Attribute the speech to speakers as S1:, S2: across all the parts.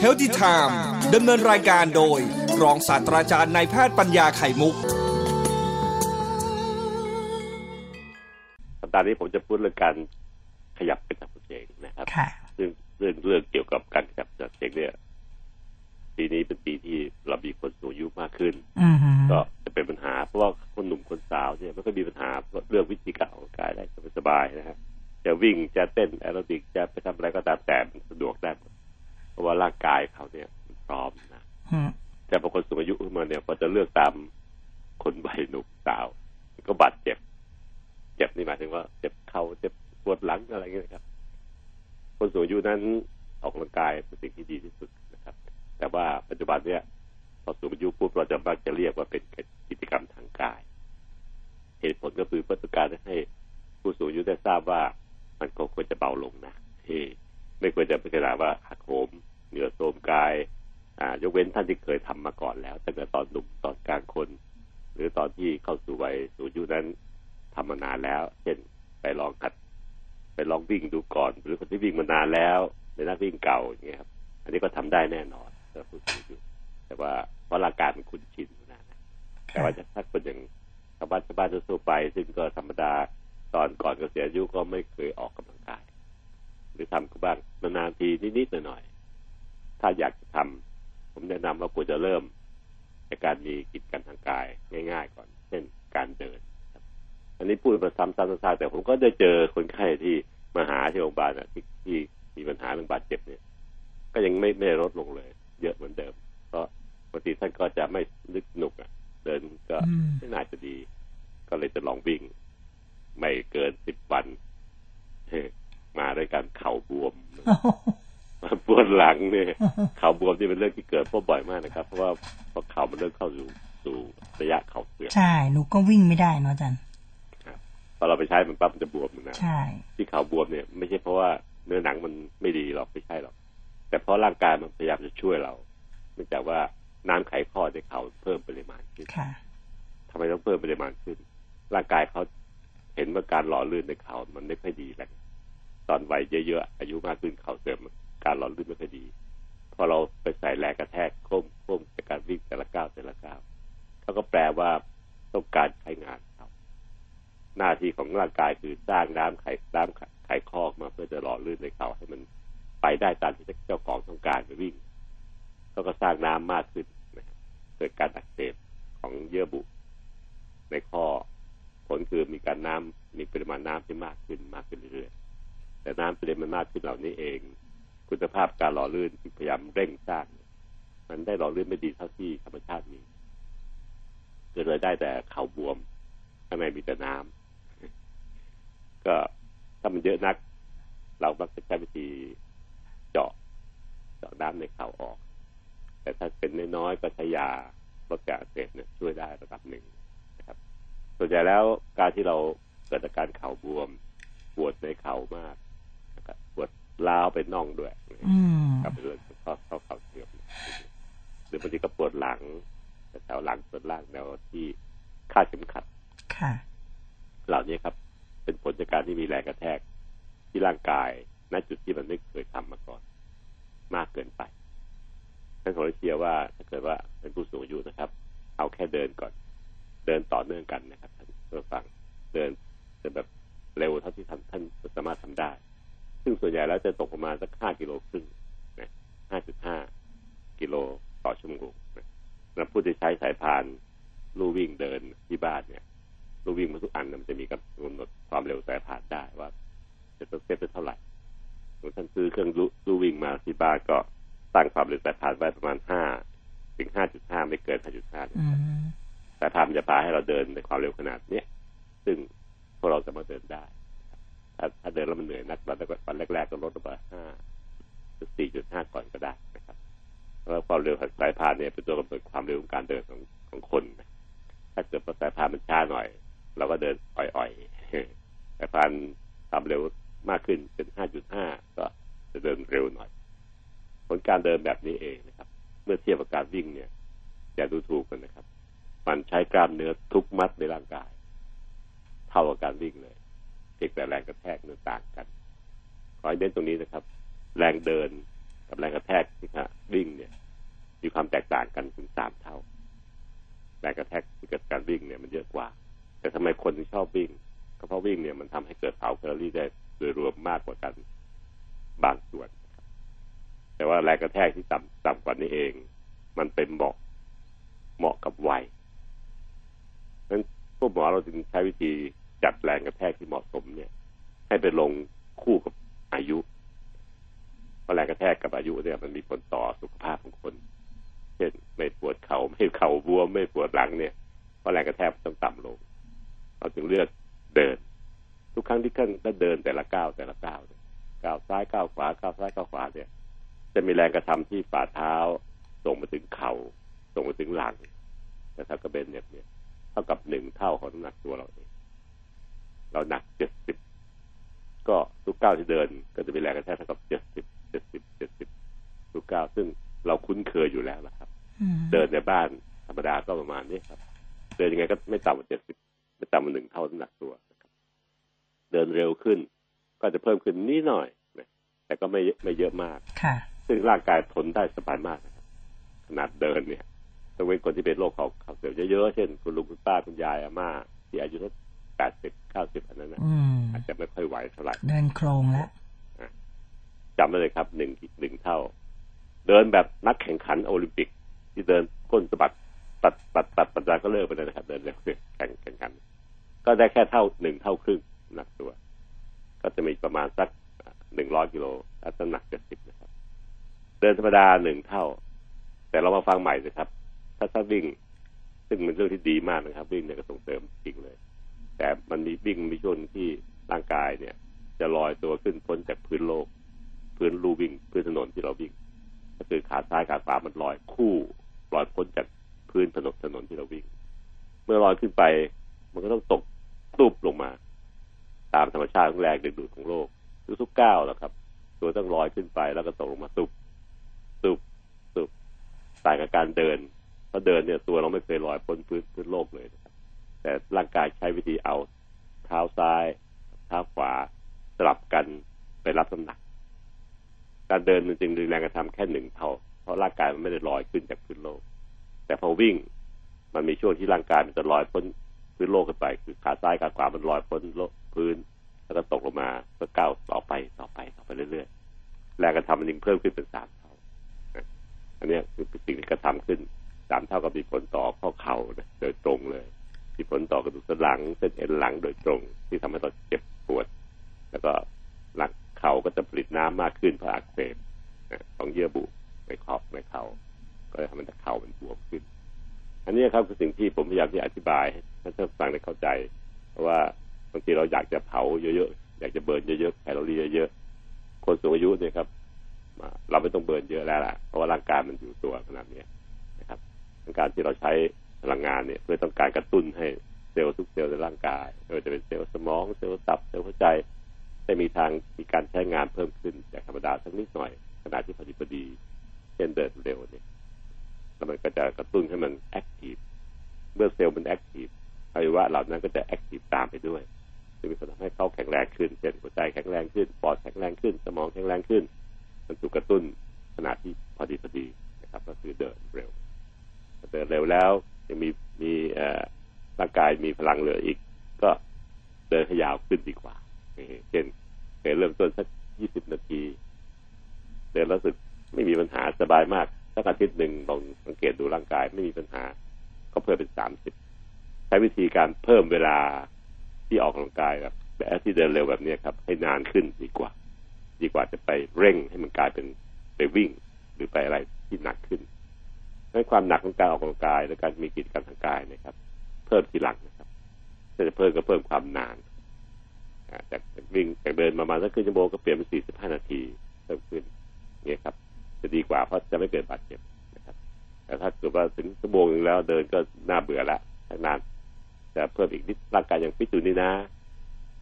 S1: เฮลติไทม์ดำเนินรายการโดย รองศาสตราจารย์นายแพทย์ปัญญาไข่มุก
S2: สัปดาห์นี้ผมจะพูดเรื่องการขยับกระจับเสียงนะครับ
S3: ค่ะ
S2: ซึ่งเรื่องเรื่องเกี่ยวกับการขยับกระจับเสียงเนี่ยปีนี้เป็นปีที่เรามีคนสูงอายุมากขึ้น
S3: อือฮึ
S2: ก็จะเป็นปัญหาเพราะว่าคนหนุ่มคนสาวเนี่ยมันก็มีปัญหาเรื่องวิธีการออกกำลังกายได้สบายๆนะฮะ จะวิ่งจะเต้นแอโรบิกจะไปทำอะไรก็ตามแต่มันสะดวกได้หมดเพราะว่าร่างกายเขาเนี่ยมันพร้อมนะ
S3: อืม
S2: แต่พอคนสูงอายุขึ้นมาเนี่ยพอจะเลือกตามคนวัยหนุ่มสาวมันก็บาดเจ็บ เจ็บนี่หมายถึงว่าเจ็บเข่าเจ็บปวดหลังอะไรอย่างเงี้ยนะครับ คนสูงอายุนั้นออกกำลังกายเป็นสิ่งที่ดีที่สุดนะครับ แต่ว่าปัจจุบันเนี่ยพอสูงอายุปุ๊บเราจะมักจะเรียกว่าเป็นกิจกรรมทางกาย เหตุผลก็คือเพื่อต้องการให้ผู้สูงอายุได้ทราบว่า มันก็ควรจะเบาลงนะที่ไม่ควรจะเป็นขนาดว่าหักโหมเหงื่อโทรมกาย อ่ายกเว้นท่านที่เคยทำมาก่อนแล้วตั้งแต่ตอนหนุ่มตอนกลางคน หรือตอนที่เข้าสู่วัยสูงอายุนั้นทำมานานแล้ว เช่นไปลองหัด ไปลองวิ่งดูก่อน หรือคนที่วิ่งมานานแล้วเป็นนักวิ่งเก่าอย่างเงี้ยครับ อันนี้ก็ทำได้แน่นอนสำหรับผู้สูงอายุแต่ว่าเพราะร่างกายมันคุ้นชินนะนะแต่ว่าจะถ้าคนอย่างชาวบ้านชาวบ้านทั่วๆไป ซึ่งก็ธรรมดา ตอนก่อนเกษียณอายุก็ไม่เคยออกกำลังกาย หรือทำก็บ้างนานๆทีนิดๆหน่อยๆถ้าอยากจะทำผมแนะนำว่าควรจะเริ่มจากการมีกิจกรรมทางกายง่าย ๆ ก่อน เช่นการเดินครับอันนี้พูดมาซ้ำๆซากๆแต่ผมก็ได้เจอคนไข้ที่มาหาที่โรงพยาบาลอะที่ที่มีปัญหาเรื่องบาดเจ็บเนี่ย ก็ยังไม่ไม่ลดลงเลย เยอะเหมือนเดิมเพราะปกติท่านก็จะไม่นึกหนุกอะเดินก็
S3: อืม
S2: ไม่น่าจะดี ก็เลยจะลองวิ่ง ไม่เกินสิบวันเฮ้มาด้วยการเข่าบวมมาปวดหลังเนี่ยเข่าบวมนี่เป็นเรื่องที่เกิดพบบ่อยมากนะครับ เพราะว่าพอเข่ามันเริ่มเข้าสู่สู่ระยะเข่าเสื่อม
S3: ใช่หนูก็วิ่งไม่ได้เนาะอาจารย์
S2: พอเราไปใช้มันปั๊บมันจะบวมนะ
S3: ใช่
S2: ที่เข่าบวมเนี่ย ไม่ใช่เพราะว่าเนื้อหนังมันไม่ดีหรอกไม่ใช่หรอก แต่เพราะร่างกายมันพยายามจะช่วยเราเนื่องจากว่าน้ำไขข้อในเข่าเพิ่มปริมาณขึ้น
S3: ค่ะ
S2: ทำไมต้องเพิ่มปริมาณขึ้น ร่างกายเขา เห็นว่าการหล่อลื่นในเข่ามันไม่ค่อยดีแหล้วตอนวัยเยอะๆอายุมากขึ้นเข่าเสื่อมการหล่อลื่นไม่ค่อยดี พอเราไปใส่แรงกระแทกโค้มโค้มจากการวิ่งแต่ละก้าวแต่ละก้าวเขาก็แปลว่าต้องการใช้งานเขาหน้าที่ของร่างกายคือสร้างน้ำไขน้ำไขข้อมาเพื่อจะหล่อลื่นในเขาให้มันไปได้ตามที่เจ้าของต้องการไปวิ่งเขาก็สร้างน้ำมากขึ้นเกิดการอักเสบของเยื่อบุในข้อ ลคือมีการน้ำมีปริมาณน้ำที่มากขึ้นมากขึ้นเรื่อยๆแต่น้ำปริมาณมากขึ้นเหล่านี้เอง คุณภาพการหล่อลื่นที่พยายามเร่งสร้างมันได้หล่อลื่นไม่ดีเท่าที่ธรรมชาติมีเก็เลยได้แต่เขาบวมข้างในมีแต่น้ำก็ถ้ามันเยอะนัก เรามักจะใช้วิธีเจาะเจาะน้ำในเข่าออก แต่ถ้าเป็นน้อยๆก็ใช้ยาลดการอักเสบเนี่ยช่วยได้ระดับหนึ่ง ส่วนใหญ่แล้วการที่เราเกิดอาการเข่าบวมปวดในเข่ามากนะครับปวดล้าวไปน่องด้วย
S3: อืม
S2: กับเรื่องข้อข้อเข่าเสื่อมหรือบางทีก็ปวดหลังแถวหลังส่วนล่างแนวที่คาดเข็มขัด
S3: ค่ะ
S2: เหล่านี้ครับ เป็นผลจากการที่มีแรงกระแทกที่ร่างกายณจุดที่มันไม่เคยทำมาก่อน มากเกินไปท่านขอเชียร์ว่าถ้าเกิดว่าเป็นผู้สูงอายุนะครับ เอาแค่เดินก่อน เดินต่อเนื่องกันนะครับท่านผู้ฟังเดินเดินแบบเร็วเท่าที่ท่านท่านสามารถทำได้ ซึ่งส่วนใหญ่แล้วจะตกประมาณสักห้ากิโลครึ่งนะห้าจุดห้ากิโลต่อชั่วโมงนะแล้วผู้ที่ใช้สายพานลู่วิ่งเดินที่บ้านเนี่ยลู่วิ่งมาทุกอันน่ะมันจะมีกำหนดความเร็วสายพานได้ว่า จะต้องเซตไปเท่าไหร่ท่านซื้อเครื่องลู่วิ่งมาที่บ้านก็ตั้งความเร็วสายพานไว้ประมาณห้าถึงห้าจุดห้าไม่เกินห้าจุดห้า
S3: อืม
S2: สายพามันจะพาให้เราเดินในความเร็วขนาดเนี้ยซึ่งพวกเราสามาเดินได้ถ้าถ้าเดินแล้วมันเหนื่อยนักวันแรกวันแรกๆก็ลดลงมาห้าสี่จุดห้าก่อนก็ได้นะครับแล้วความเร็วของสายพานเนี่ยเป็นตัวกำหนดความเร็วของการเดินของของคนถ้าเกิดสายพานมันช้าหน่อยเราก็เดินอ่อยๆสายพานความเร็วมากขึ้นเป็นห้าจุดห้าก็จะเดินเร็วหน่อย ผลการเดินแบบนี้เองนะครับ เมื่อเทียบกับการวิ่งเนี่ยอย่าดูถูกกันนะครับ มันใช้กล้ามเนื้อทุกมัดในร่างกาย เท่ากับการวิ่งเลยเพียงแต่แรงกระแทกนั้นต่างกัน ขอให้เน้นตรงนี้นะครับ แรงเดินกับแรงกระแทกที่วิ่งเนี่ย มีความแตกต่างกันถึงสามเท่า แรงกระแทกที่เกิดการวิ่งเนี่ยมันเยอะกว่า แต่ทำไมคนชอบวิ่งก็เพราะวิ่งเนี่ยมันทำให้เกิดเผาแคลอรี่ได้โดยรวมมากกว่ากันบางส่วน แต่ว่าแรงกระแทกที่ต่ำต่ำกว่านี้เอง มันเป็นเหมาะเหมาะกับวัย นั้นพวกหมอเราจึงใช้วิธีจัดแรงกระแทกที่เหมาะสมเนี่ย ให้ไปลงคู่กับอายุเพราะแรงกระแทกกับอายุเนี่ยมันมีผลต่อสุขภาพของคน เช่นไม่ปวดเขา่าไม่เข่าบวมไม่ปวดหลังเนี่ยเพราะแรงกระแทกต้องต่ำลง เราจึงเลือกเดิน ทุกครั้งที่ขึ้นก็เดินแต่ละก้าวแต่ละก้าวก้าวซ้ายก้าวขวาก้าวซ้ายก้าวขวาเนี่ย จะมีแรงกระทำที่ฝ่าเท้าส่งมาถึงเขา่าส่งมาถึงหลังแต่ถ้ากระเบนเนี่ย เนี่ยเท่ากับหนึ่งเท่าของน้ำหนักตัวเราเองเราหนักเจ็ดสิบก็ทุกก้าวที่เดิน ก็จะมีแรงกระแทกเท่ากับเจ็ดสิบเจ็ดสิบเจ็ดสิบทุกก้าวซึ่งเราคุ้นเคยอยู่แล้วนะครับ เดินในบ้านธรรมดาก็ประมาณนี้ครับ เดินยังไงก็ไม่ต่ำกว่าเจ็ดสิบไม่ต่ำกว่าหนึ่งเท่าน้ำหนักตัวนะครับ เดินเร็วขึ้น ก็จะเพิ่มขึ้นนิดหน่อยนะแต่ก็ไม่ไม่เยอะมาก
S3: ค่ะ
S2: ซึ่งร่างกายทนได้สบายมากนะครับขนาดเดินเนี่ย ต้องเป็นคนที่เป็นโรคเขาเขาเสื่อมเยอะๆ เช่น คุณลุงคุณป้าคุณยายอาม่าที่อายุสักแปดสิบเก้าสิบอันนั้นนะ
S3: อืม
S2: อาจจะไม่ค่อยไหวเท่าไหร่
S3: เดินโครงแล้ว
S2: จำไว้เลยครับหนึ่งหนึ่งเท่า เดินแบบนักแข่งขันโอลิมปิก ที่เดินก้นสะบัดตัดตัดตัดปัญญาก็เลิกไปเลยนะครับ เดินเร็วแข่งแข่งขัน ก็ได้แค่เท่าหนึ่งเท่าครึ่งหนักตัว ก็จะมีประมาณสักหนึ่งร้อยกิโลถ้าน้ำหนักเจ็ดสิบนะครับ เดินธรรมดาหนึ่งเท่า แต่เรามาฟังใหม่สิครับ ถ้าถ้าวิ่ง ซึ่งเป็นเรื่องที่ดีมากนะครับ วิ่งเนี่ยก็ส่งเสริมจริงเลย แต่มันมีวิ่งมีช่วงที่ร่างกายเนี่ย จะลอยตัวขึ้นพ้นจากพื้นโลก พื้นลู่วิ่งพื้นถนนที่เราวิ่ง ก็คือขาซ้ายขาขวามันลอยคู่ลอยพ้นจากพื้นถนนถนนที่เราวิ่ง เมื่อลอยขึ้นไป มันก็ต้องตกตุบลงมา ตามธรรมชาติของแรงดึงดูดของโลกทุกๆก้าวแหละครับ ตัวต้องลอยขึ้นไปแล้วก็ตกลงมาตุบตุบตุบต่างกับการเดิน เพราเดินเนี่ยตัวเราไม่เคยลอยพ้นพื้นพื้นโลกเลยนะครับแต่ร่างกายใช้วิธีเอาเท้าซ้ายเท้าขวาสลับกันไปรับน้ำหนัก การเดินมันจึงมีแรงกระทำแค่หนึ่งเท่า เพราะร่างกายมันไม่ได้ลอยขึ้นจากพื้นโลก แต่พอวิ่งมันมีช่วงที่ร่างกายมันจะลอยพ้นพื้นโลกขึ้นไป คือขาซ้ายขาขวามันลอยพ้นโลกพื้น แล้วก็ตกลงมาก็ก้าวต่อไปต่อไปต่อไปเรื่อยๆแรงกระทำมันยิ่งเพิ่มขึ้นเป็นสามเท่า อันนี้คือสิ่งที่กระทำขึ้น สามเท่ากับมีผลต่อข้อเข่าโดยตรงเลย มีผลต่อกระดูกสันหลังเส้นเอ็นหลังโดยตรง ที่ทำให้เราเจ็บปวด แล้วก็หลังเข่าก็จะผลิตน้ำมากขึ้นเพราะอักเสบของเยื่อบุในขอบในเข่าก็เลยทำให้เข่ามันบวมขึ้น อันนี้ครับคือสิ่งที่ผมพยายามที่อธิบายให้ท่านผู้ฟังได้เข้าใจ เพราะว่าบางทีเราอยากจะเผาเยอะๆอยากจะเบิร์นเยอะๆแคลอรี่เยอะๆคนสูงอายุเนี่ยครับเราไม่ต้อง burn เยอะแล้วล่ะเพราะว่าร่างกายมันอยู่ตัวขนาดนี้ นะครับการที่เราใช้พลังงานเนี่ย เพื่อต้องการกระตุ้นให้เซลล์ทุกเซลล์ในร่างกายไม่ว่าจะเป็นเซลล์สมองเซลล์ตับเซลล์หัวใจได้มีทางมีการใช้งานเพิ่มขึ้นจากธรรมดาสักนิดหน่อยขณะที่พอดีพอดีเช่นเดินเร็วเนี่ยแล้วมันก็จะกระตุ้นให้มัน active เมื่อเซลล์มัน active อวัยวะเหล่านั้นก็จะ active ตามไปด้วยจะมีผลทำให้เขาแข็งแรงขึ้นเช่นหัวใจแข็งแรงขึ้นปอดแข็งแรงขึ้น สมองแข็งแรงขึ้น มันถูกกระตุ้นขนาดที่พอดีพอดีนะครับ ก็คือเดินเร็ว เดินเร็วแล้ว ยังมีมีร่างกายมีพลังเหลืออีก ก็เดินขยาวขึ้นดีกว่าเช่นเริ่มต้นสักยี่สิบนาที เดินรู้สึกไม่มีปัญหาสบายมากสักอาทิตย์หนึ่งลองสังเกตดูร่างกายไม่มีปัญหา ก็เพิ่มเป็นสามสิบใช้วิธีการเพิ่มเวลาที่ออกกำลังกายแบบแบบที่เดินเร็วแบบนี้ครับ ให้นานขึ้นดีกว่า ดีกว่าจะไปเร่งให้มันกลายเป็นไปวิ่ง หรือไปอะไรที่หนักขึ้น ดังความหนักของการออกกำลังกาย และการมีกิจกรรมทางกายนะครับ เพิ่มทีหลังนะครับถ้าจะเพิ่มก็เพิ่มความนานจากวิ่งจากเดินประมาณสักครึ่งชั่วโมงก็เปลี่ยนเป็นสี่สิบห้านาทีเพิ่มขึ้นเนี่ยครับ จะดีกว่าเพราะจะไม่เกิดบาดเจ็บนะครับ แต่ถ้าเกิดว่าถึงชั่วโมงนึงแล้วเดินก็น่าเบื่อละทั้งนานจะเพิ่มอีกนิดร่างกายยังฟิตอยู่นี่นะ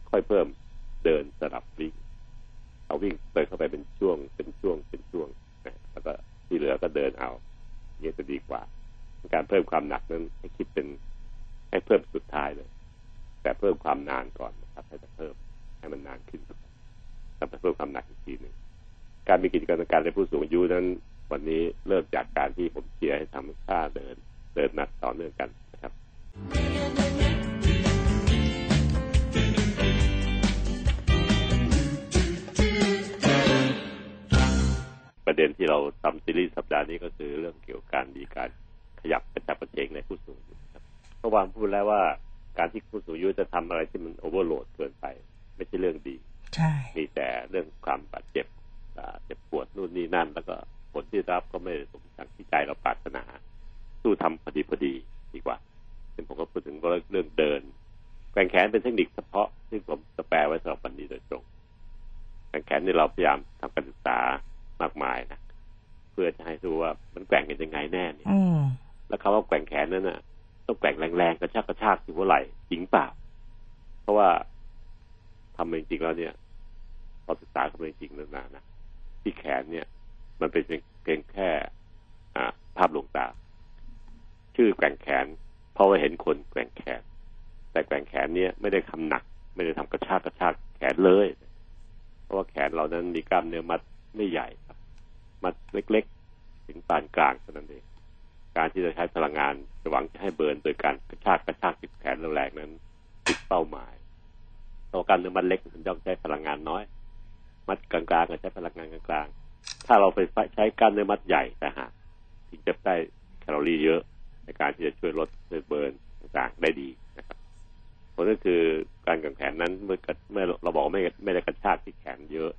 S2: ค่อยเพิ่มเดินสลับวิ่งเอาวิ่งเปิดเข้าไปเป็นช่วงเป็นช่วงเป็นช่วงนะแล้วก็ที่เหลือก็เดินเอา เนี่ยจะดีกว่า การเพิ่มความหนักนั้นให้คิดเป็นให้เพิ่มสุดท้ายเลย แต่เพิ่มความนานก่อนนะครับให้จะเพิ่มให้มันนานขึ้นแล้วเพิ่มความหนักอีกทีหนึ่งการมีกิจกรรมทางการในผู้สูงอายุนั้น วันนี้เริ่มจากการที่ผมเชียร์ให้ทำท่าเดิน เดินหนักต่อเนื่องกันนะครับ ประเด็นที่เราทำซีรีส์สัปดาห์นี้ก็คือเรื่องเกี่ยวกับการมีการขยับกระชับกระเฉงในผู้สูงอายุครับเมื่อวานพูดแล้วว่าการที่ผู้สูงอายุจะทำอะไรที่มันโอเวอร์โหลดเกินไป ไม่ใช่เรื่องดี
S3: ใช่
S2: มีแต่เรื่องความบาดเจ็บอ่าเจ็บปวดนู่นนี่นั่น แล้วก็ผลที่รับก็ไม่ได้สมดังที่ใจเราปรารถนาสู้ทำพอดีพอดีดีกว่าซึ่งผมก็พูดถึงเรื่องเดินแกว่งแขนเป็นเทคนิคเฉพาะที่ผมจะแปลไว้สำหรับวันนี้โดยตรงแกว่งแขนนี่เราพยายามทำการศึกษา มากมายนะเพื่อจะให้รู้ว่ามันแกว่งกันยังไงแน่เนี่ย
S3: อืม
S2: แล้วคำว่าแกว่งแขนนั้นน่ะ ต้องแกว่งแรงๆกระชากกระชากที่หัวไหล่จริงเปล่าเพราะว่าทำมาจริงๆแล้วเนี่ยพอศึกษากันมาจริงๆแล้วนะนะที่แขนเนี่ย มันเป็นเพียงแค่ อ่า ภาพลวงตา ชื่อแกว่งแขน เพราะว่าเห็นคนแกว่งแขน แต่แกว่งแขนเนี่ยไม่ได้ทำหนัก ไม่ได้ทำกระชากกระชากแขนเลย เพราะว่าแขนเรานั้นมีกล้ามเนื้อมัดไม่ใหญ่ครับ มัดเล็กๆ ถึงปานกลางเท่านั้นเอง การที่จะใช้พลังงานจะหวังจะให้เบิร์นโดยการกระชากกระชากติดแขนแรงๆนั้นผิดเป้าหมายเพราะกล้ามเนื้อมัดเล็กมันย่อมใช้พลังงานน้อย มัดกลางๆก็ใช้พลังงานกลางๆ ถ้าเราไปใช้ก้ามเนื้อมัดใหญ่แต่หากถึงจะได้แคลอรี่เยอะ ในการที่จะช่วยลดช่วยเบิร์นต่างๆได้ดีนะครับผลก็คือการแข่งแขนนั้นเมื่อเมื่อเราบอกไม่ไม่ได้กระชากที่แขนเยอะ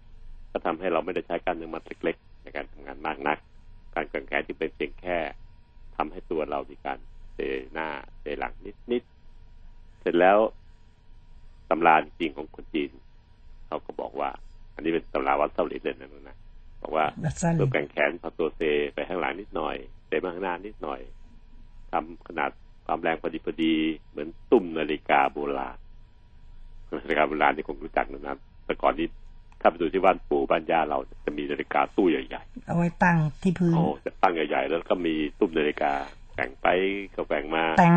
S2: ก็ทำให้เราไม่ได้ใช้ก้ามเนื้อมัดเล็กๆ ในการทำงานมากนัก การแข่งแขนที่เป็นเพียงแค่ทำให้ตัวเรามีการเซหน้าเซหลังนิดๆเสร็จแล้วตำราจริงของคนจีนเขาก็บอกว่า อันนี้เป็นตำราวัดเซาหลินเลยนะนะบอกว่า
S3: วัดสั้น
S2: ตัวแข่งแขนพอตัวเซไปข้างหลังนิดหน่อยเซมาข้างหน้านิดหน่อยทำขนาดความแรงพอดีพอดี เหมือนตุ้มนาฬิกาโบราณนาฬิกาโบราณที่คงรู้จักนะแต่ก่อนนี้ ถ้าไปดูที่บ้านปู่บ้านย่าเราจะมีนาฬิกาตู้ใหญ่
S3: เอาไว้ตั้งที่พื้
S2: ๆ
S3: น
S2: โอ้จะตั้งใหญ่ๆ แล้วก็มีตุ้มนาฬิกาแข่งไปก็แข่งมา
S3: แต่ง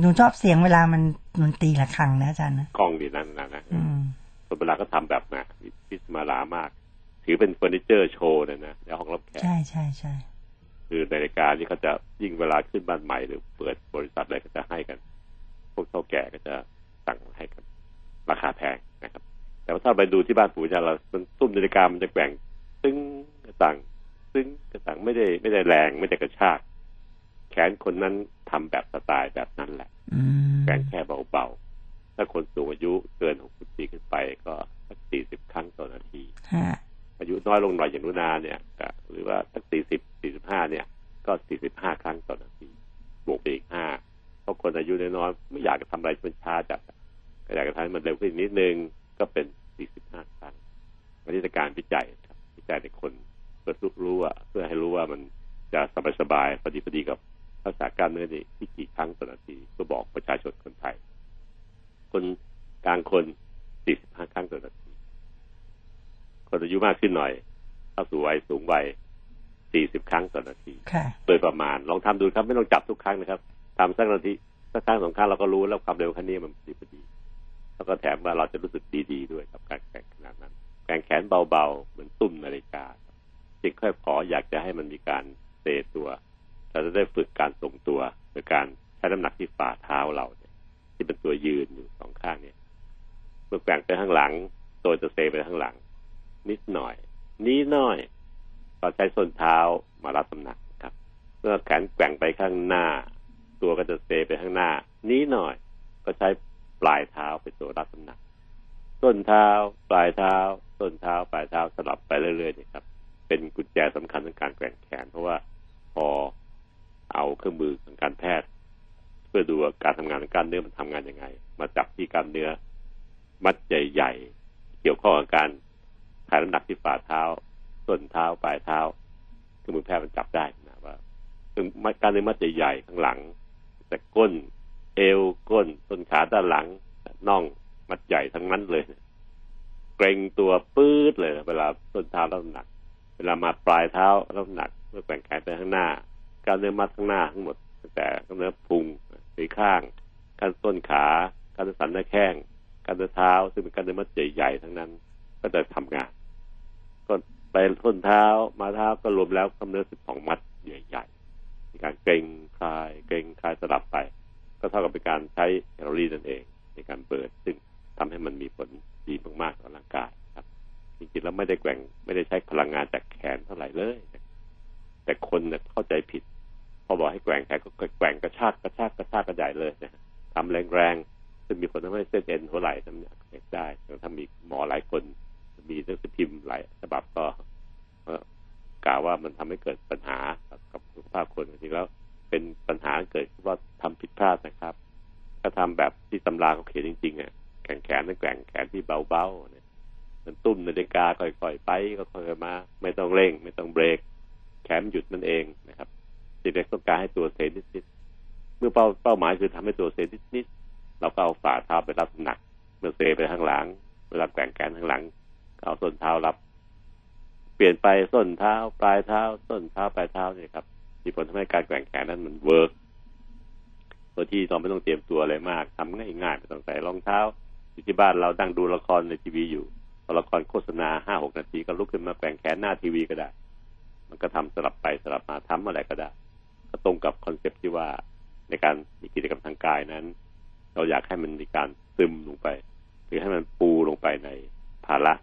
S3: หนูชอบเสียงเวลามันมันตีระฆังนะอาจารย์นะ
S2: กล้องดีนั่นนะนะ
S3: อืม
S2: คนเวลาก็ทำแบบนะพิสมาลามาก ถือเป็นเฟอร์นิเจอร์โชว์เลยนะในห้องรับแขก
S3: ใช่ใช่ใช่
S2: คือนาฬิกาที่เขาจะยิ่งเวลาขึ้นบ้านใหม่หรือเปิดบริษัทอะไรก็จะให้กัน พวกเท่าแก่ก็จะสั่งให้กัน ราคาแพงนะครับ แต่ว่าถ้าไปดูที่บ้านปู่ย่าเรามันตุ้มนาฬิกามันจะแกว่งซึ่งกระตังซึ่งกระตังไม่ได้ไม่ได้แรงไม่ได้กระชาก แขนคนนั้นทำแบบสไตล์แบบนั้นแหละ
S3: อืม
S2: แกว่งแค่เบาๆ ถ้าคนสูงอายุเกิน60ปีขึ้นไปก็สัก40ครั้งต่อนาที
S3: ฮะ
S2: อายุน้อยลงหน่อยอย่างนุนาเนี่ยก็หรือว่าสัก40 45เนี่ย ก็45ครั้งต่อนาทีบวกไปอีก5เพราะคนอายุน้อยๆไม่อยากจะทำอะไรที่มันช้าจัดอะก็อยากจะทำให้มันเร็วขึ้นนิดนึง ก็เป็น 45 ครั้งวันนี้ในการวิจัยครับวิจัยในคนเพื่อรู้ว่าเพื่อให้รู้ว่ามันจะสบายๆพอดีพอดีกับทักษะกล้ารเนื้อนี่ที่กี่ครั้งต่อนาทีก็บอกประชาชนคนไทย คนกลางคน 45 ครั้งต่อนาที คนอายุมากขึ้นหน่อยเข้าสู่วัยสูงวัย 40 ครั้งต่อนาที
S3: ค่ะ
S2: โดยประมาณลองทำดูครับไม่ต้องจับทุกครั้งนะครับทำสักนาทีสักครั้งสองครั้งเราก็รู้แล้วความเร็วแค่นี้มันพอดีพอดี แล้วก็แถมว่าเราจะรู้สึกดีๆด้วยกับการแข่งขนาดนั้นแข่งแขนเบาๆ เหมือนตุ้มนาฬิกาครับจึงค่อยขออยากจะให้มันมีการเซตัวเราจะได้ฝึกการทรงตัวโดยการใช้น้ำหนักที่ฝ่าเท้าเราเนี่ยที่เป็นตัวยืนอยู่สองข้างเนี่ยเมื่อแกว่งไปข้างหลัง ตัวจะเซไปข้างหลัง นิดหน่อย นี้หน่อยก็ใช้ส้นเท้ามารับน้ำหนักครับ เมื่อแขนแกว่งไปข้างหน้า ตัวก็จะเซไปข้างหน้า นี้หน่อย ก็ใช้ ปลายเท้าเป็นตัวรับน้ำหนัก ต้นเท้า ปลายเท้า ต้นเท้า ปลายเท้าสลับไปเรื่อยๆนี่ครับ เป็นกุญแจสำคัญในการแกว่งแขน เพราะว่าพอเอาเครื่องมือทางการแพทย์ เพื่อดูการทำงานของกล้ารเนื้อมันทำงานยังไง มาจับที่กล้ามเนื้อ มัดใหญ่ๆเกี่ยวข้องกับการถ่ายน้ำหนักที่ฝ่าเท้าต้นเท้าปลายเท้าเครื่องมือแพทย์มันจับได้นะว่าซึ่งการเนื้อมัดใหญ่ๆข้างหลัง แต่ก้น เอวก้นต้นขาด้านหลังน่องมัดใหญ่ทั้งนั้นเลย เกรงตัวปื๊ดเลยเวลาต้นเท้ารับหนัก เวลามาปลายเท้ารับหนักเมื่อแกว่งแขนไปข้างหน้าการเนื้อมัดข้างหน้าทั้งหมดตั้งแต่กล้ามเนื้อพุงสีข้างการต้นขาการเนื้อสันหน้าแข้งการเนื้อเท้า ซึ่งเป็นการเนื้อมัดใหญ่ๆทั้งนั้น ก็จะทำงานก็ไปส้นเท้ามาเท้าก็รวมแล้วกล้ามเนื้อสิบสองมัดใหญ่ๆมีการเกรงคลายเกรงคลายสลับไป ก็เท่ากับเป็นการใช้แคลอรี่นั่นเอง ในการเปิดซึ่งทำให้มันมีผลดีมากๆต่อร่างกายครับ จริงๆแล้วไม่ได้แกว่งไม่ได้ใช้พลังงานจากแขนเท่าไหร่เลย แต่คนเนี่ยเข้าใจผิดพอบอกให้แกว่งแขนก็แกว่งกระชากกระชากกระชากกระใหญ่เลยนะทำแรงๆซึ่งมีผลทำให้เส้นเอ็นหัวไหล่ทำอักเสบได้ถ้ามีหมอหลายคน มีหนังสือพิมพ์หลายฉบับก็กล่าวว่ามันทำให้เกิดปัญหากับสุขภาพคนจริงๆแล้ว เป็นปัญหาเกิดว่าทำผิดพลาดนะครับ ถ้าทำแบบที่ตำราเขาเขียนจริงๆอะแข่งแขนนั่นแข่งแขนที่เบาๆเนี่ยมันตุ้มนาฬิกาค่อยๆไปก็ค่อยๆมา ไม่ต้องเร่ง ไม่ต้องเบรก แขนหยุดมันเองนะครับที่เด็กต้องการให้ตัวเซนิดๆเมื่อเป้าเป้าหมายคือทำให้ตัวเซนิดๆเราก็เอาฝ่าเท้าไปรับหนัก เมื่อเซไปข้างหลังเวลาแข่งแขนข้างหลังเอาส้นเท้ารับ เปลี่ยนไปส้นเท้า ปลายเท้า ส้นเท้าปลายเท้าเนี่ยครับ มีผลทำให้การแข่งแขนนั้นมันเวิร์กโดยที่เราไม่ต้องเตรียมตัวอะไรมากทำง่ายๆไม่ต้องใส่รองเท้าอยู่ที่บ้านเราดั้งดูละครในทีวีอยู่พอละครโฆษณาห้าหกนาทีก็ลุกขึ้นมาแข่งแขนหน้าทีวีก็ได้ มันก็ทำสลับไปสลับมาทำอะไรก็ได้ ก็ตรงกับคอนเซ็ปที่ว่าในการมีกิจกรรมทางกายนั้น เราอยากให้มันมีการซึมลงไป หรือให้มันปูลงไปในภาระ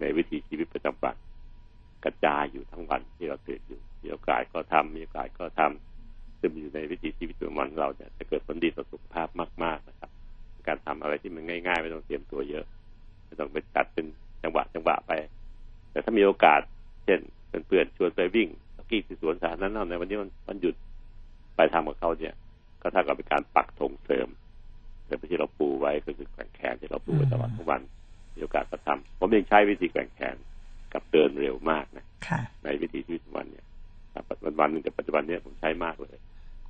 S2: ในวิถีชีวิตประจำวันกระจายอยู่ทั้งวันที่เราตื่นอยู่ มีโอกาสก็ทำมีโอกาสก็ทำซึมอยู่ในวิถีชีวิตประจำวันเราเนี่ยจะเกิดผลดีต่อสุขภาพมาก ๆนะครับ การทำอะไรที่มันง่าย ๆ ไม่ต้องเตรียมตัวเยอะไม่ต้องไปจัดเป็นจังหวะจังหวะไป แต่ถ้ามีโอกาส เช่นเพื่อนๆชวนไปวิ่งสกีที่สวนสาธารณะในวันนี้มันมันหยุดไปทำกับเขาเนี่ย ก็เท่ากับเป็นการปักธงเสริมเสริมที่เราปูไว้ก็คือแข่งแขนที่เราปูไว้ตลอดทั้งวันมีโอกาสก็ทำผมยังใช้วิธีแข่งแขนกับเดินเร็วมากนะในวิถีชีวิตวันเนี่ย วันวันหนึ่งแต่ปัจจุบันเนี้ยผมใช้มากเลย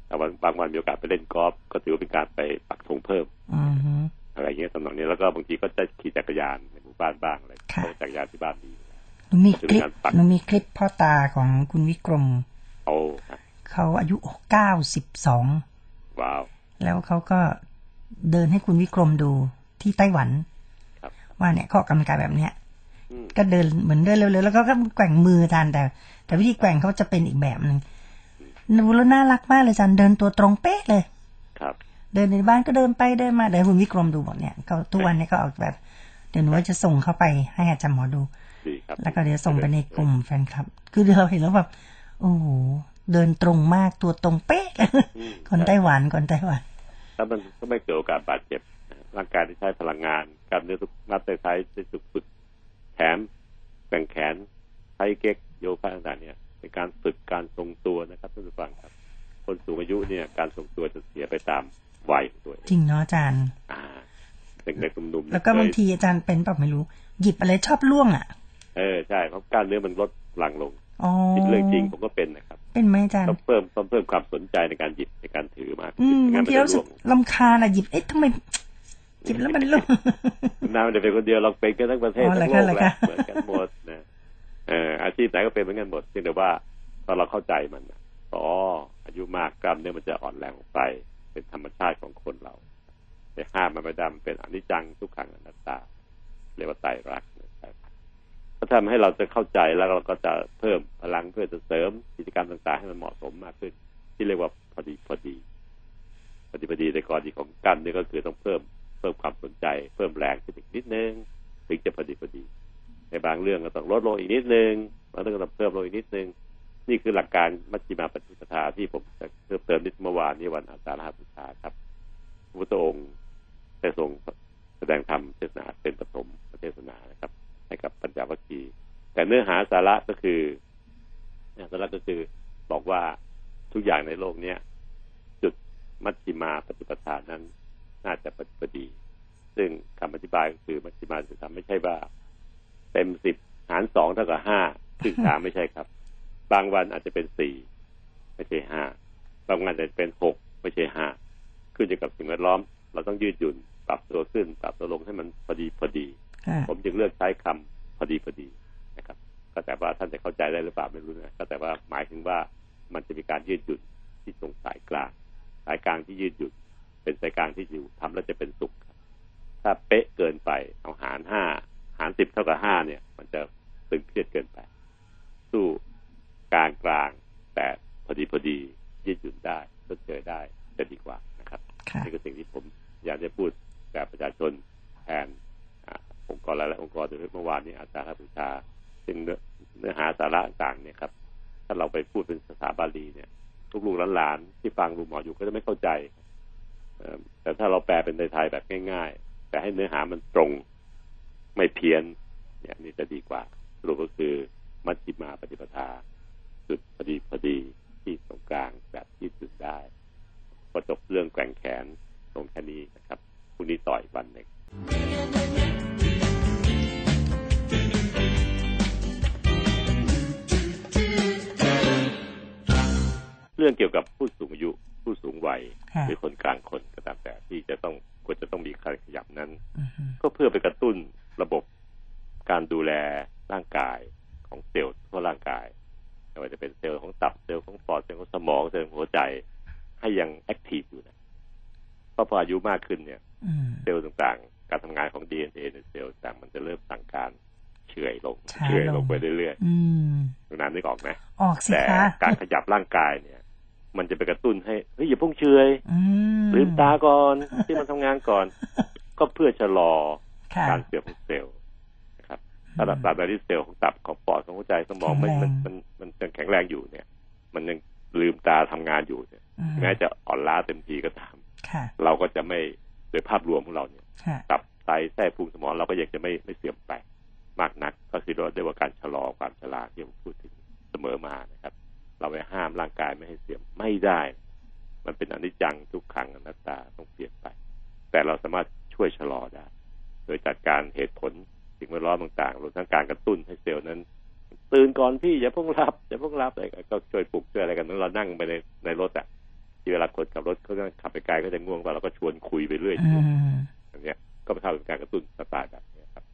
S2: แต่วันบางวันมีโอกาสไปเล่นกอล์ฟก็ถือว่าเป็นการไปปักธงเพิ่มอะไรเงี้ยตำนองนี้แล้วก็บางทีก็จะขี่จักรยานในหมู่บ้านบ้างอะไรเพราะจักรยานที่บ้านดี
S3: หนูมีคลิปหนูมีคลิปพ่อตาของคุณวิกรม
S2: โอ้
S3: เขาอายุเก้าสิบสอง
S2: ว้าว
S3: แล้วเขาก็เดินให้คุณวิกรมดูที่ไต้หวันว่าเนี่ยข้อกำลังกายแบบเนี้ย ก็เดินเหมือนเดินเร็วๆแล้วก็แกว่งมือทานแต่ แต่วิธีแกว่งเขาจะเป็นอีกแบบหนึ่งดูแล้วน่ารักมากเลยจันเดินตัวตรงเป๊ะเลย
S2: ครับ
S3: เดินในบ้านก็เดินไปเดินมาเดี๋ยวคุณวิกรมดูหมดเนี่ยเขาทุกวันนี้ก็ออกแบบ เดี๋ยวหนูว่าจะส่งเข้าไปให้อาจารย์หมอดูแล้วก็เดี๋ยวส่งไปในกลุ่มแฟนคลับ คือเราเห็นแล้วแบบโอ้โหเดินตรงมากตัวตรงเป๊ะคนไต้หวันคนไต้หวัน
S2: ถ้ามันก็ไม่เกิดโอกาสบาดเจ็บร่างกายที่ใช้พลังงานการเนื้อทุกมัดใช้ใช้สุกฝึก แถมแบ่งแขนใช้เก๊กโยคะต่างๆเนี่ยเป็นการฝึกการทรงตัวนะครับท่านผู้ฟังครับ คนสูงอายุเนี่ยการทรงตัวจะเสียไปตามวัยตัว
S3: จริงเนาะอาจารย์
S2: อ่าเด็กๆหนุ่ม
S3: ๆแล้วก็บางทีอาจารย์เป็นแบบไม่รู้ หยิบอะไรชอบล่วงอะ
S2: เออใช่เพราะการเนื้อมันลดหลังลงเรื่องจริงผมก็เป็นนะครับ
S3: เป็นไหมอาจารย์
S2: ต้องเพิ่มต้องเพิ่มความสนใจในการหยิบในการถือมา
S3: อืมบางทีเราสึกลำคาญอะหยิบเอ๊ะทำไม จิบแล้วมันลง
S2: น้ามันจะเป็นคนเดียวเราเป็นกันทั้งประเทศทั้งโลกแหละเหมือนกันหมดนะเอออาชีพไหนก็เป็นเหมือนกันหมดเพียงแต่ว่าตอนเราเข้าใจมันอ๋ออายุมากกล้ามเนื้อมันจะอ่อนแรงลงไป เป็นธรรมชาติของคนเราไปห้ามมันไม่ได้มันเป็นอนิจจังทุกขังอนัตตาเรียกว่าไตรักก็ทำให้เราจะเข้าใจแล้วเราก็จะเพิ่มพลังเพื่อจะเสริมกิจกรรมต่างๆ ให้มันเหมาะสมมากขึ้น ที่เรียกว่าพอดีพอดีพอดีพอดีในกรณีของกันนี่ก็คือต้องเพิ่ม เพิ่มความสนใจ เพิ่มแรงขึ้นอีกนิดนึงถึงจะพอดีพอดี ในบางเรื่องก็ต้องลดลงอีกนิดนึงบางเรื่องก็ต้องเพิ่มลงอีกนิดนึง นี่คือหลักการมัชฌิมาปฏิปทาที่ผมจะเพิ่มเติมนิดเมื่อวานนี้วันอาสาฬหบูชาครับพระพุทธองค์ได้ทรงแสดงธรรมเทศนาเป็นปฐมเทศนานะครับ ให้กับปัญญาวัคคีแต่เนื้อหาสาระก็คือสาระก็คือบอกว่าทุกอย่างในโลกเนี้ยจุดมัชฌิมาปฏิปทานั้น น่าจะพอดี ซึ่งคำอธิบายก็คือมัชฌิมาจะทำไม่ใช่ว่าเต็มสิบหารสองเท่ากับห้าซึ่งสามไม่ใช่ครับ บางวันอาจจะเป็นสี่ไม่ใช่ห้าบางวันอาจจะเป็นหกไม่ใช่ห้าขึ้นอยู่กับสิ่งแวดล้อม เราต้องยืดหยุ่นปรับตัวขึ้น ปรับตัวลงให้มันพอดีพอดี ผมจึงเลือกใช้คำพอดีพอดีนะครับ ก็แต่ว่าท่านจะเข้าใจได้หรือเปล่าไม่รู้นะก็แต่ว่าหมายถึงว่ามันจะมีการยืดหยุ่นที่ตรงสายกลาง สายกลางที่ยืดหยุ่น เป็นสายกลางที่อยู่ทำแล้วจะเป็นสุขครับถ้าเป๊ะเกินไป เอาหารห้าหารสิบเท่ากับห้าเนี่ย มันจะตึงเครียดเกินไป สู้กลางกลางแต่พอดีพอดียืดหยุ่นได้ชดเชยได้จะดีกว่านะครับ
S3: ค่ะ
S2: นี่คือสิ่งที่ผมอยากจะพูดแบบประชาชนแทนอ่าองค์กรหลายๆองค์กรโดยเฉพาะเมื่อวานนี้อาสาฬหบูชาซึ่งเนื้อเนื้อหาสาระต่างๆเนี่ยครับ ถ้าเราไปพูดเป็นภาษาบาลีเนี่ยลูกๆหลานๆที่ฟังลุงหมออยู่ก็จะไม่เข้าใจเอ่อ แต่ถ้าเราแปลเป็นไทยแบบง่าย ๆ แต่ให้เนื้อหามันตรงไม่เพี้ยนเนี่ยนี่จะดีกว่าสรุปก็คือมัชฌิมาปฏิปทาจุดพอดีพอดีที่ตรงกลางแบบที่สุดได้พอจบเรื่องแกว่งแขนตรงแค่นี้นะครับพรุ่งนี้ต่ออีกวันหนึ่งเรื่องเกี่ยวกับผู้สูงอายุ ผู้สูงวัย
S3: ค่ะ
S2: หรือคนกลางคนก็ตามแต่ที่จะต้องควรจะต้องมีการขยับนั้น
S3: อือฮึ
S2: ก็เพื่อไปกระตุ้นระบบการดูแลร่างกายของเซลล์ทั่วร่างกายไม่ว่าจะเป็นเซลล์ของตับเซลล์ของปอดเซลล์ของสมองเซลล์ของหัวใจให้ยัง active อยู่นะเพราะพออายุมากขึ้นเนี่ย
S3: อืม
S2: เซลล์ต่างๆ การทำงานของ DNA ในเซลล์ต่างมันจะเริ่มสั่งการเฉื่อยลง
S3: ช้า
S2: เฉื่อยลง
S3: ล
S2: งไปเรื่อย
S3: อืม
S2: ๆตรงนั้นนึกออกไหม
S3: ออกสิ
S2: แต่
S3: คะ
S2: การขยับร่างกายเนี่ย มันจะไปกระตุ้นให้เฮ้ยอย่าเพุ่งเฉื่อย
S3: อืม
S2: ลืมตาก่อนที่มันทำงานก่อน ก็เพื่อชะลอ
S3: ค่ะ
S2: การเสื่อมของเซลล์นะครับถ้าตราบใดที่เซลล์ของตับของปอดของหัวใจสมองมัน
S3: แข็
S2: มัน
S3: งแรง
S2: มันมันยังแข็งแรงอยู่เนี่ย มันยังลืมตาทำงานอยู่เนี่ย
S3: อืม
S2: แม้จะอ่อนล้าเต็มทีก็ตาม
S3: ค่ะ
S2: เราก็จะไม่โดยภาพรวมของเราเนี่ย
S3: ค่ะ
S2: ตับไตไส้พุงสมองเราก็ยังจะไม่ไม่เสื่อมไปมากนัก ก็คือเราเรียกว่าการชะลอความชราที่ผมพูดถึงเสมอมานะครับ เราไปห้ามร่างกายไม่ให้เสื่อมไม่ได้ มันเป็นอนิจจังทุกขังอนัตตาต้องเปลี่ยนไป แต่เราสามารถช่วยชะลอได้ โดยจัดการเหตุผลสิ่งแวดล้อมต่างๆรวมทั้งการกระตุ้นให้เซลล์นั้น ตื่นก่อนพี่อย่าเพิ่งหลับอย่าเพิ่งหลับอะไรก็ช่วยปลุกช่วยอะไรกันนั้นเรานั่งไปในในรถอะที่เวลาคนขับรถเขาก็ขับไปไกลก็จะง่วงว่าเราก็ชวนคุยไปเรื่อย
S3: อืม
S2: อันเนี้ยก็เท่ากับการกระตุ้นสไตล์แบบนี้ครับ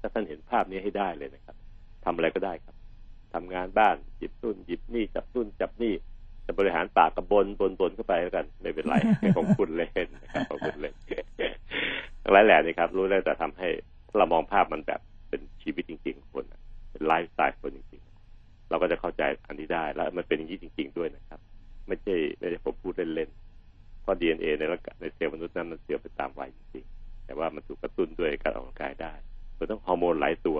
S2: ถ้าท่านเห็นภาพนี้ให้ได้เลยนะครับทำอะไรก็ได้ครับ ทำงานบ้านหยิบตุ้นหยิบนี่จับตุ้นจับนี่จะบริหารปากกับบนบนบนเข้าไปแล้วกัน ไม่เป็นไรของคุณเล่นนะครับของคุณเล่นหลายแหล่นี่ครับ รู้ได้แต่ทำให้ถ้าเรามองภาพมันแบบเป็นชีวิตจริง ๆ คนเป็นไลฟ์สไตล์คนจริงๆ เราก็จะเข้าใจอันนี้ได้แล้วมันเป็นอย่างนี้จริง ๆ ด้วยนะครับ ไม่ใช่ไม่ได้ผมพูดเล่นๆเพราะ DNA ในร่างกายในเซลล์มนุษย์นั้นมันเสื่อมไปตามวัยจริงๆแต่ว่ามันถูกกระตุ้นด้วยการออกกำลังกายได้รวมทั้งฮอร์โมนหลายตัว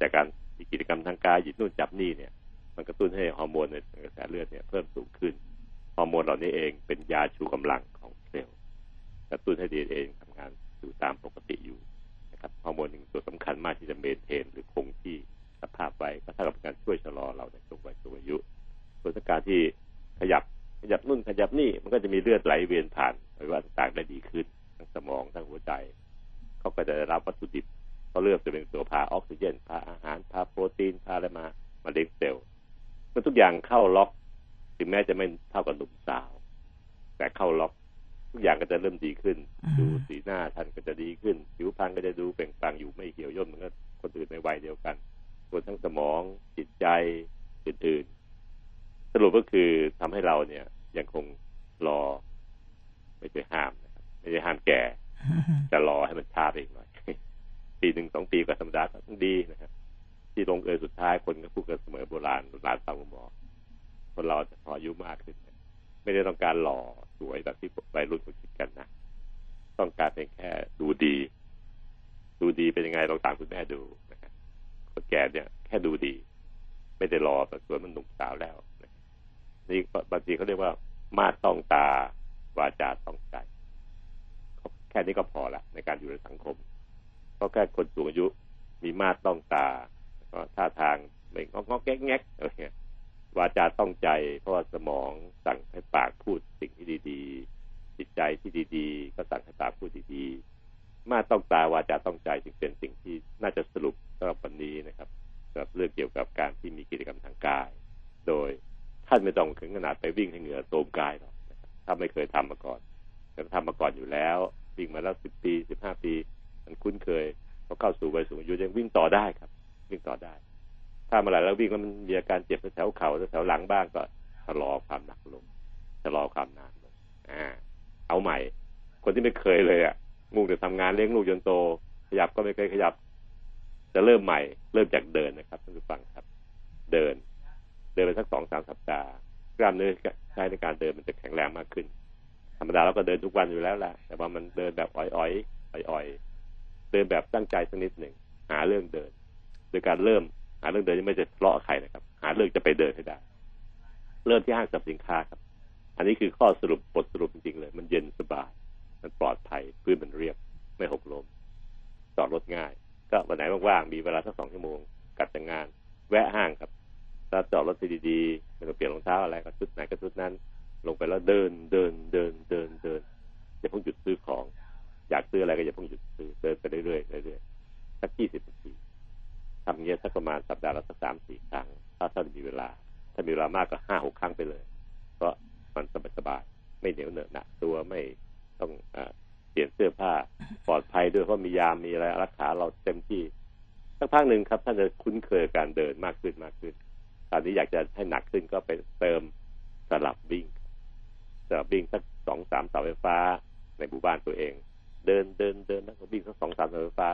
S2: จากการ มีกิจกรรมทางกายหยิบนู่นจับนี่เนี่ย มันกระตุ้นให้ฮอร์โมนในกระแสเลือดเนี่ยเพิ่มสูงขึ้นฮอร์โมนเหล่านี้เองเป็นยาชูกำลังของเซลล์กระตุ้นให้ดีเองทำงานอยู่ตามปกติอยู่นะครับฮอร์โมนหนึ่งตัวสำคัญมากที่จะเมนเทนหรือคงที่สภาพไว้ก็เท่ากับการช่วยชะลอเราในช่วงวัยสูงอายุส่วนการที่ขยับขยับนู่นขยับนี่มันก็จะมีเลือดไหลเวียนผ่านอวัยวะต่างๆได้ดีขึ้น ทั้งสมองทั้งหัวใจ เขาก็จะได้รับวัตถุดิบ เขาเลือกจะเป็นตัวพาออกซิเจนพาอาหารพาโปรตีนพาอะไรมามาเลี้ยงเซลล์เมื่อทุกอย่างเข้าล็อกถึงแม้จะไม่เท่ากับหนุ่มสาว แต่เข้าล็อกทุกอย่างก็จะเริ่มดีขึ้น
S3: อืม
S2: ดูสีหน้าท่านก็จะดีขึ้น ผิวพรรณก็จะดูเปล่งปลั่งอยู่ไม่เหี่ยวย่นเหมือนกับคนอื่นในวัยเดียวกันรวมทั้งสมองจิตใจอื่นๆ สรุปก็คือทำให้เราเนี่ย ยังคงรอ ไม่ใช่ห้ามนะครับไม่ใช่ห้ามแก่
S3: อืม
S2: จะรอให้มันช้าไปอีกหน่อย ปีหนึ่งสองปีก็ธรรมดาก็ต้องดีนะครับที่ลงเอยสุดท้ายคนก็พูดกันเสมอโบราณโบราณฟังหมอคนเราจะพออายุมากขึ้น ไม่ได้ต้องการหล่อสวยแบบที่วัยรุ่นเขาคิดกันนะต้องการเพียงแค่ดูดี ดูดีเป็นยังไงลองตามคุณแม่ดูนะครับคนแก่เนี่ย แค่ดูดี ไม่ได้รอแต่สวยมันหนุ่มสาวแล้วนะนี่บางทีเขาเรียกว่ามาต้องตาวาจาต้องใจแค่นี้ก็พอละในการอยู่ในสังคม เพราะแค่คนสูงอายุมีมาตรต้องตาก็ท่าทางไม่งอกงอกแงกแงกอะไรเงี้ยวาจาต้องใจ เพราะว่าสมองสั่งให้ปากพูดสิ่งที่ดีๆ จิตใจที่ดี ๆ ก็สั่งให้ปากพูดดีๆ มาต้องตาวาจาต้องใจจึงเป็นสิ่งที่น่าจะสรุปสำหรับวันนี้นะครับสำหรับเรื่องเกี่ยวกับการที่มีกิจกรรมทางกาย โดยท่านไม่ต้องถึงขนาดไปวิ่งให้เหงื่อโตมกายหรอกถ้าไม่เคยทำมาก่อนแต่ทำมาก่อนอยู่แล้ว วิ่งมาแล้วสิบปีสิบห้าปี มันคุ้นเคยพอเข้าสู่วัยสูงอายุยังวิ่งต่อได้ครับ วิ่งต่อได้ ถ้าเมื่อไหร่แล้ววิ่งแล้วมันมีอาการเจ็บแถวเข่าแถวหลังบ้างก็ชะลอความหนักลงชะลอความนานลงอ่า เอาใหม่ คนที่ไม่เคยเลยอะมุ่งแต่ทำงานเลี้ยงลูกจนโต ขยับก็ไม่เคยขยับ จะเริ่มใหม่ เริ่มจากเดินนะครับท่านผู้ฟังครับ เดิน เดินไปสักสองสามสัปดาห์กล้ามเนื้อใช้ในการเดินมันจะแข็งแรงมากขึ้น ธรรมดาเราก็เดินทุกวันอยู่แล้วแหละแต่ว่ามันเดินแบบอ่อยๆอ่อยๆ เดินแบบตั้งใจสักนิดหนึ่งหาเรื่องเดิน โดยการเริ่มหาเรื่องเดินไม่จะทะเลาะใครนะครับ หาเรื่องจะไปเดินให้ได้ เริ่มที่ห้างสรรพสินค้าครับ อันนี้คือข้อสรุปบทสรุปจริงๆเลย มันเย็นสบาย มันปลอดภัยพื้นมันเรียบ ไม่หกล้มจอดรถง่าย ก็วันไหนว่างๆมีเวลาสักสองชั่วโมงกลับจากงาน แวะห้างครับถ้าจอดรถดีๆไม่ต้องเปลี่ยนรองเท้าอะไรก็ชุดไหนก็ชุดนั้น ลงไปแล้วเดินเดินเดินเดินเดินอย่าเพิ่งหยุดซื้อของ อยากซื้ออะไรก็อย่าเพิ่งหยุดซื้อเดินไปเรื่อยๆเรื่อยๆสักยี่สิบนาทีทำเงี้ยสักประมาณสัปดาห์ละสักสามสี่ครั้ง ถ้าท่านมีเวลา ถ้ามีเวลามากก็ห้าหกครั้งไปเลย เพราะมันสบายๆไม่เหนียวเหนอะหนักตัวไม่ต้องอเปลี่ยนเสื้อผ้าปลอดภัยด้วยเพราะมียามมีอะไรรักษาเราเต็มที่สักพักหนึ่งครับท่านจะคุ้นเคยการเดินมากขึ้นมากขึ้นตอนนี้อยากจะให้หนักขึ้นก็ไปเติมสลับวิ่งสลับวิ่งสักสองสามเสาไฟฟ้าในหมู่บ้านตัวเอง เดินเดินเดินแล้วก็วิ่งสักสองสามสาไฟฟ้า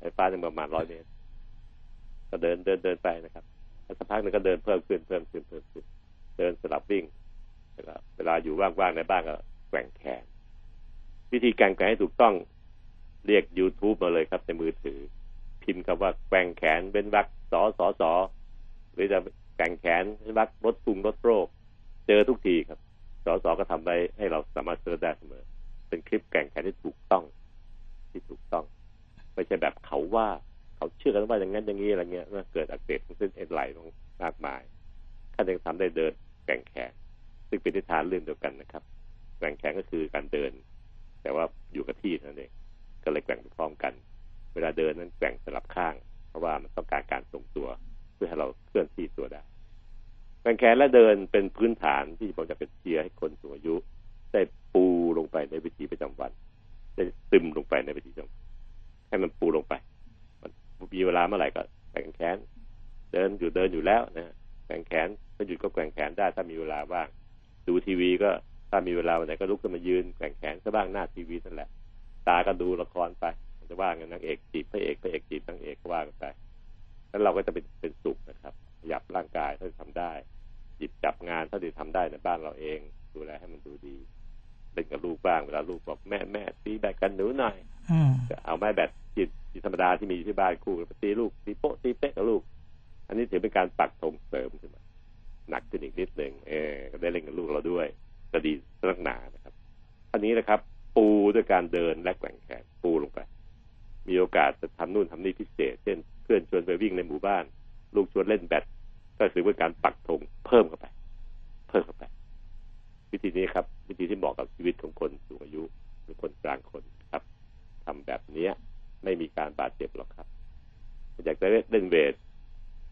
S2: ไฟฟ้าหนึ่งประมาณร้อยเมตร ก็เดินเดินเดินไปนะครับสักพักหนึ่งก็เดินเพิ่มขึ้นเพิ่มขึ้นเพิ่มขึ้น เดินสลับวิ่งเวลาเวลาอยู่ว่างๆในบ้านก็แกว่งแขนวิธีการแกว่งให้ถูกต้องเรียก YouTube มาเลยครับ ในมือถือ พิมพ์คำว่าแกว่งแขนเป็นวักสอสอสอหรือจะแกว่งแขนเป็นวักลดตุงลดโรค เจอทุกทีครับสอสอก็ทำได้ให้เราสามารถเจอได้เสมอ เป็นคลิปแก่งแขนที่ถูกต้อง ที่ถูกต้อง ไม่ใช่แบบเขาว่าเขาเชื่อกันว่าอย่างนั้นอย่างนี้อะไรเงี้ยเกิดอักเสบของเส้นเอ็นไหลมากมายท่านยังทำได้เดินแก่งแขนซึ่งเป็นทิศทางเรื่องเดียวกันนะครับแก่งแขนก็คือการเดิน แต่ว่าอยู่กับที่นั่นเองก็เลยแกว่งพร้อมกัน เวลาเดินนั้นแกว่งสลับข้าง เพราะว่ามันต้องการการทรงตัว เพื่อให้เราเคลื่อนที่ตัวได้แกว่งแขนและเดินเป็นพื้นฐานที่ผมจะเป็นเชียร์ให้คนสูงอายุ ได้ปู ลงไปในวิถีประจำวัน ได้ซึมลงไปในวิถีประจำให้มันปูลงไป มันมีเวลาเมื่อไหร่ก็แกว่งแขน เดินอยู่เดินอยู่แล้วนะแกว่งแขนถ้าหยุดก็แกว่งแขนได้ถ้ามีเวลาว่าง ดูทีวีก็ถ้ามีเวลาวันไหนก็ลุกขึ้นมายืนแกว่งแขนซะบ้างหน้าทีวีนั่นแหละ ตาก็ดูละครไปมันจะว่ากันนางเอกจีบพระเอกพระเอกจีบนางเอกก็ว่ากันไปแล้วเราก็จะเป็นเป็นสุขนะครับขยับร่างกายเท่าที่ทำได้หยิบจับงานเท่าที่ทำได้ในบ้านเราเอง ดูแลให้มันดูดี เล่นกับลูกบ้างเวลาลูกบอกแม่แม่ตีแบดกันหนูหน่อยเอาไม้แบดจิตธรรมดาที่มีที่บ้านคู่ตีลูกตีโป๊ะตีเป๊ะกับลูก อันนี้ถือเป็นการปักธงเสริมขึ้นมาหนักขึ้นอีกนิดหนึ่งเออก็ได้เล่นกับลูกเราด้วยก็ดีสักหนานะครับ อันนี้นะครับ ปูด้วยการเดินและแกว่งแขนปูลงไป มีโอกาสจะทำนู่นทำนี่พิเศษ เช่นเพื่อนชวนไปวิ่งในหมู่บ้าน ลูกชวนเล่นแบดก็ถือเป็นการปักธงเพิ่มเข้าไป เพิ่มเข้าไป วิธีนี้ครับ วิธีที่เหมาะกับชีวิตของคนสูงอายุหรือคนกลางคนครับทำแบบเนี้ย ไม่มีการบาดเจ็บหรอกครับ อยากจะเล่น weight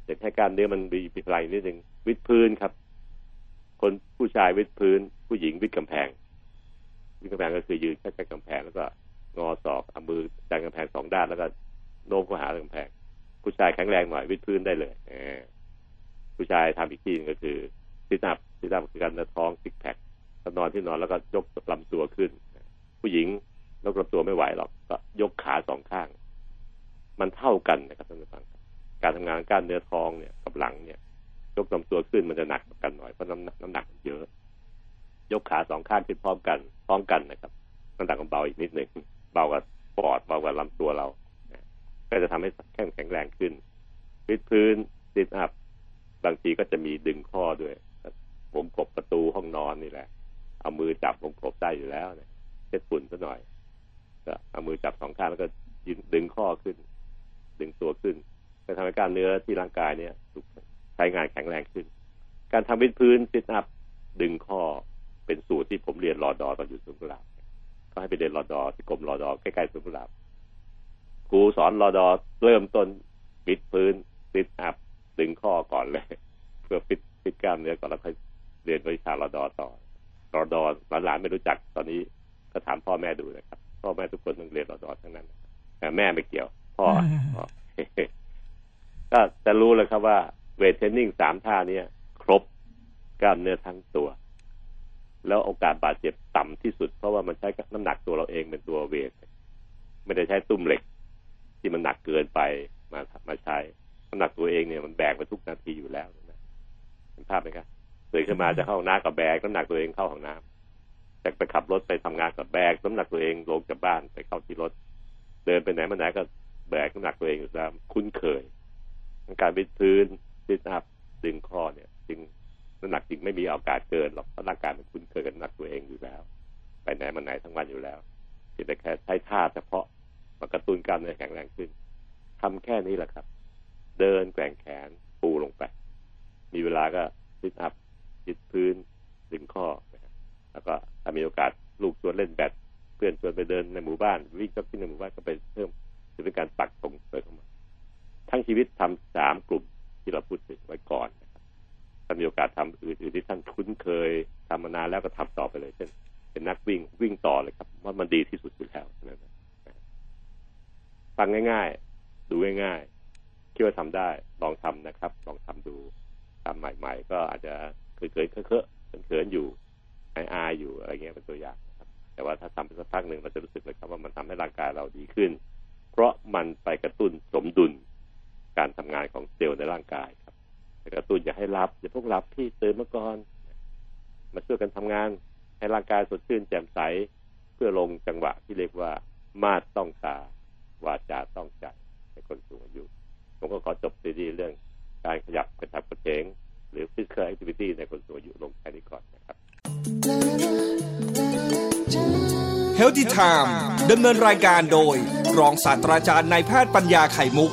S2: อยากให้กล้ามเนื้อมันมีพลังนิดนึงวิดพื้นครับ คนผู้ชายวิดพื้น ผู้หญิงวิดกำแพง วิดกำแพงก็คือยืนใกล้กำแพงแล้วก็งอศอกเอามือดันกำแพงสองด้านแล้วก็โน้มเข้าหากำแพง ผู้ชายแข็งแรงหน่อยวิดพื้นได้เลยผู้ชายทำอีกทีนึงก็คือ sit up sit up คือกล้ามท้อง six pack ก็นอนที่นอนแล้วก็ยกลำตัวขึ้น ผู้หญิงยกลำตัวไม่ไหวหรอกก็ยกขาสองข้าง มันเท่ากันนะครับท่านผู้ฟังการทำงานกล้ามเนื้อท้องเนี่ยกับหลังเนี่ย ยกลำตัวขึ้นมันจะหนักกันหน่อยเพราะน้ำหนักน้ำหนักเยอะ ยกขาสองข้างขึ้นพร้อมกัน พร้อมกันนะครับน้ำหนักมันเบาอีกนิดหนึ่งเบากว่าปอดเบากว่าลำตัวเราก็จะทำให้แข็งแข็งแรงขึ้นวิดพื้นซิทอัพบางทีก็จะมีดึงข้อด้วยผมกบประตูห้องนอนนี่แหละ เอามือจับผมกบได้อยู่แล้วเนี่ยเช็ดฝุ่นซะหน่อย ก็เอามือจับสองข้างแล้วก็ยืนดึงข้อขึ้น ดึงตัวขึ้นจะทำให้กล้ามเนื้อที่ร่างกายเนี่ยใช้งานแข็งแรงขึ้น การทำวิดพื้นซิทอัพดึงข้อเป็นสูตรที่ผมเรียนรอดอตอนอยู่สุนทรลาบก็ให้ไปเรียนรอดอที่กรมรอดอใกล้ๆสุนทรลาบครูสอนรอดอเริ่มต้นวิดพื้นซิทอัพดึงข้อก่อนเลย เพื่อฟิตฟิตกล้ามเนื้อก่อนแล้วค่อยเรียนวิชารอดอต่อ รอดอหลานๆไม่รู้จักตอนนี้ก็ถามพ่อแม่ดูนะครับ พ่อแม่ทุกคนต้องเรียนรอดอทั้งนั้นแต่แม่ไม่เกี่ยว พ่อก็จะรู้เลยครับว่า weight training สามท่านี้ครบกล้ามเนื้อทั้งตัว แล้วโอกาสบาดเจ็บต่ำที่สุด เพราะว่ามันใช้น้ำหนักตัวเราเองเป็นตัว weight ไม่ได้ใช้ตุ้มเหล็ก ที่มันหนักเกินไปมามาใช้น้ำหนักตัวเองเนี่ยมันแบกไปทุกนาทีอยู่แล้วนะเห็นภาพไหมครับ ตื่นขึ้นมาจะเข้าห้องน้ำกับแบกน้ำหนักตัวเองเข้าห้องน้ำจะไปขับรถไปทำงานกับแบกน้ำหนักตัวเองลงจากบ้านไปเข้าที่รถ เดินไปไหนมาไหนก็แบกน้ำหนักตัวเองอยู่แล้วคุ้นเคยการวิดพื้นซิทอัพดึงคอเนี่ยจึงน้ำหนักจริงไม่มีโอกาสเกินหรอกเพราะร่างกายมันคุ้นเคยกับน้ำหนักตัวเองอยู่แล้ว ไปไหนมาไหนทั้งวันอยู่แล้วเพียงแต่แค่ใช้ท่าเฉพาะมากระตุ้นกล้ามเนื้อแข็งแรงขึ้นทำแค่นี้แหละครับ เดินแกว่งแขนปูลงไป มีเวลาก็ซิทอัพ ยึดพื้นดึงข้อนะครับแล้วก็ถ้ามีโอกาสลูกชวนเล่นแบดเพื่อนชวนไปเดินในหมู่บ้าน วิ่งจ็อกกิ้งในหมู่บ้านก็ไปเพิ่มจะเป็นการปักตรงเสริมเข้ามาทั้งชีวิตทำสามกลุ่มที่เราพูดถึงไว้ก่อนนะครับถ้ามีโอกาสทำอื่นๆที่ท่านคุ้นเคยทำมานานแล้วก็ทำต่อไปเลยเช่นเป็นนักวิ่งวิ่งต่อเลยครับว่ามันดีที่สุดอยู่แล้วนะฟังง่าย ๆ ดูง่ายๆคิดว่าทำได้ ลองทำนะครับ ลองทำดูทำใหม่ ๆ ก็อาจจะ เคยเคอะเขินอยู่อายๆอยู่อะไรเงี้ยเป็นตัวอย่างนะครับ แต่ว่าถ้าทำไปสักพักหนึ่งเราจะรู้สึกเลยครับว่ามันทำให้ร่างกายเราดีขึ้น เพราะมันไปกระตุ้นสมดุลการทำงานของเซลล์ในร่างกายครับกระตุ้นอย่าให้รับอย่าพวกรับที่ตื่นมาก่อนมาช่วยกันทำงานให้ร่างกายสดชื่นแจ่มใสเพื่อลงจังหวะที่เรียกว่ามาดต้องตาวาจาต้องใจในคนสูงอายุผมก็ขอจบซีรีส์เรื่องการขยับกระชับกระเฉง หรือ physical activity ในคนสูงอายุลงแค่นี้ก่อนนะครับ
S1: Healthy Time ดำเนินรายการโดย รองศาสตราจารย์นายแพทย์ปัญญาไข่มุก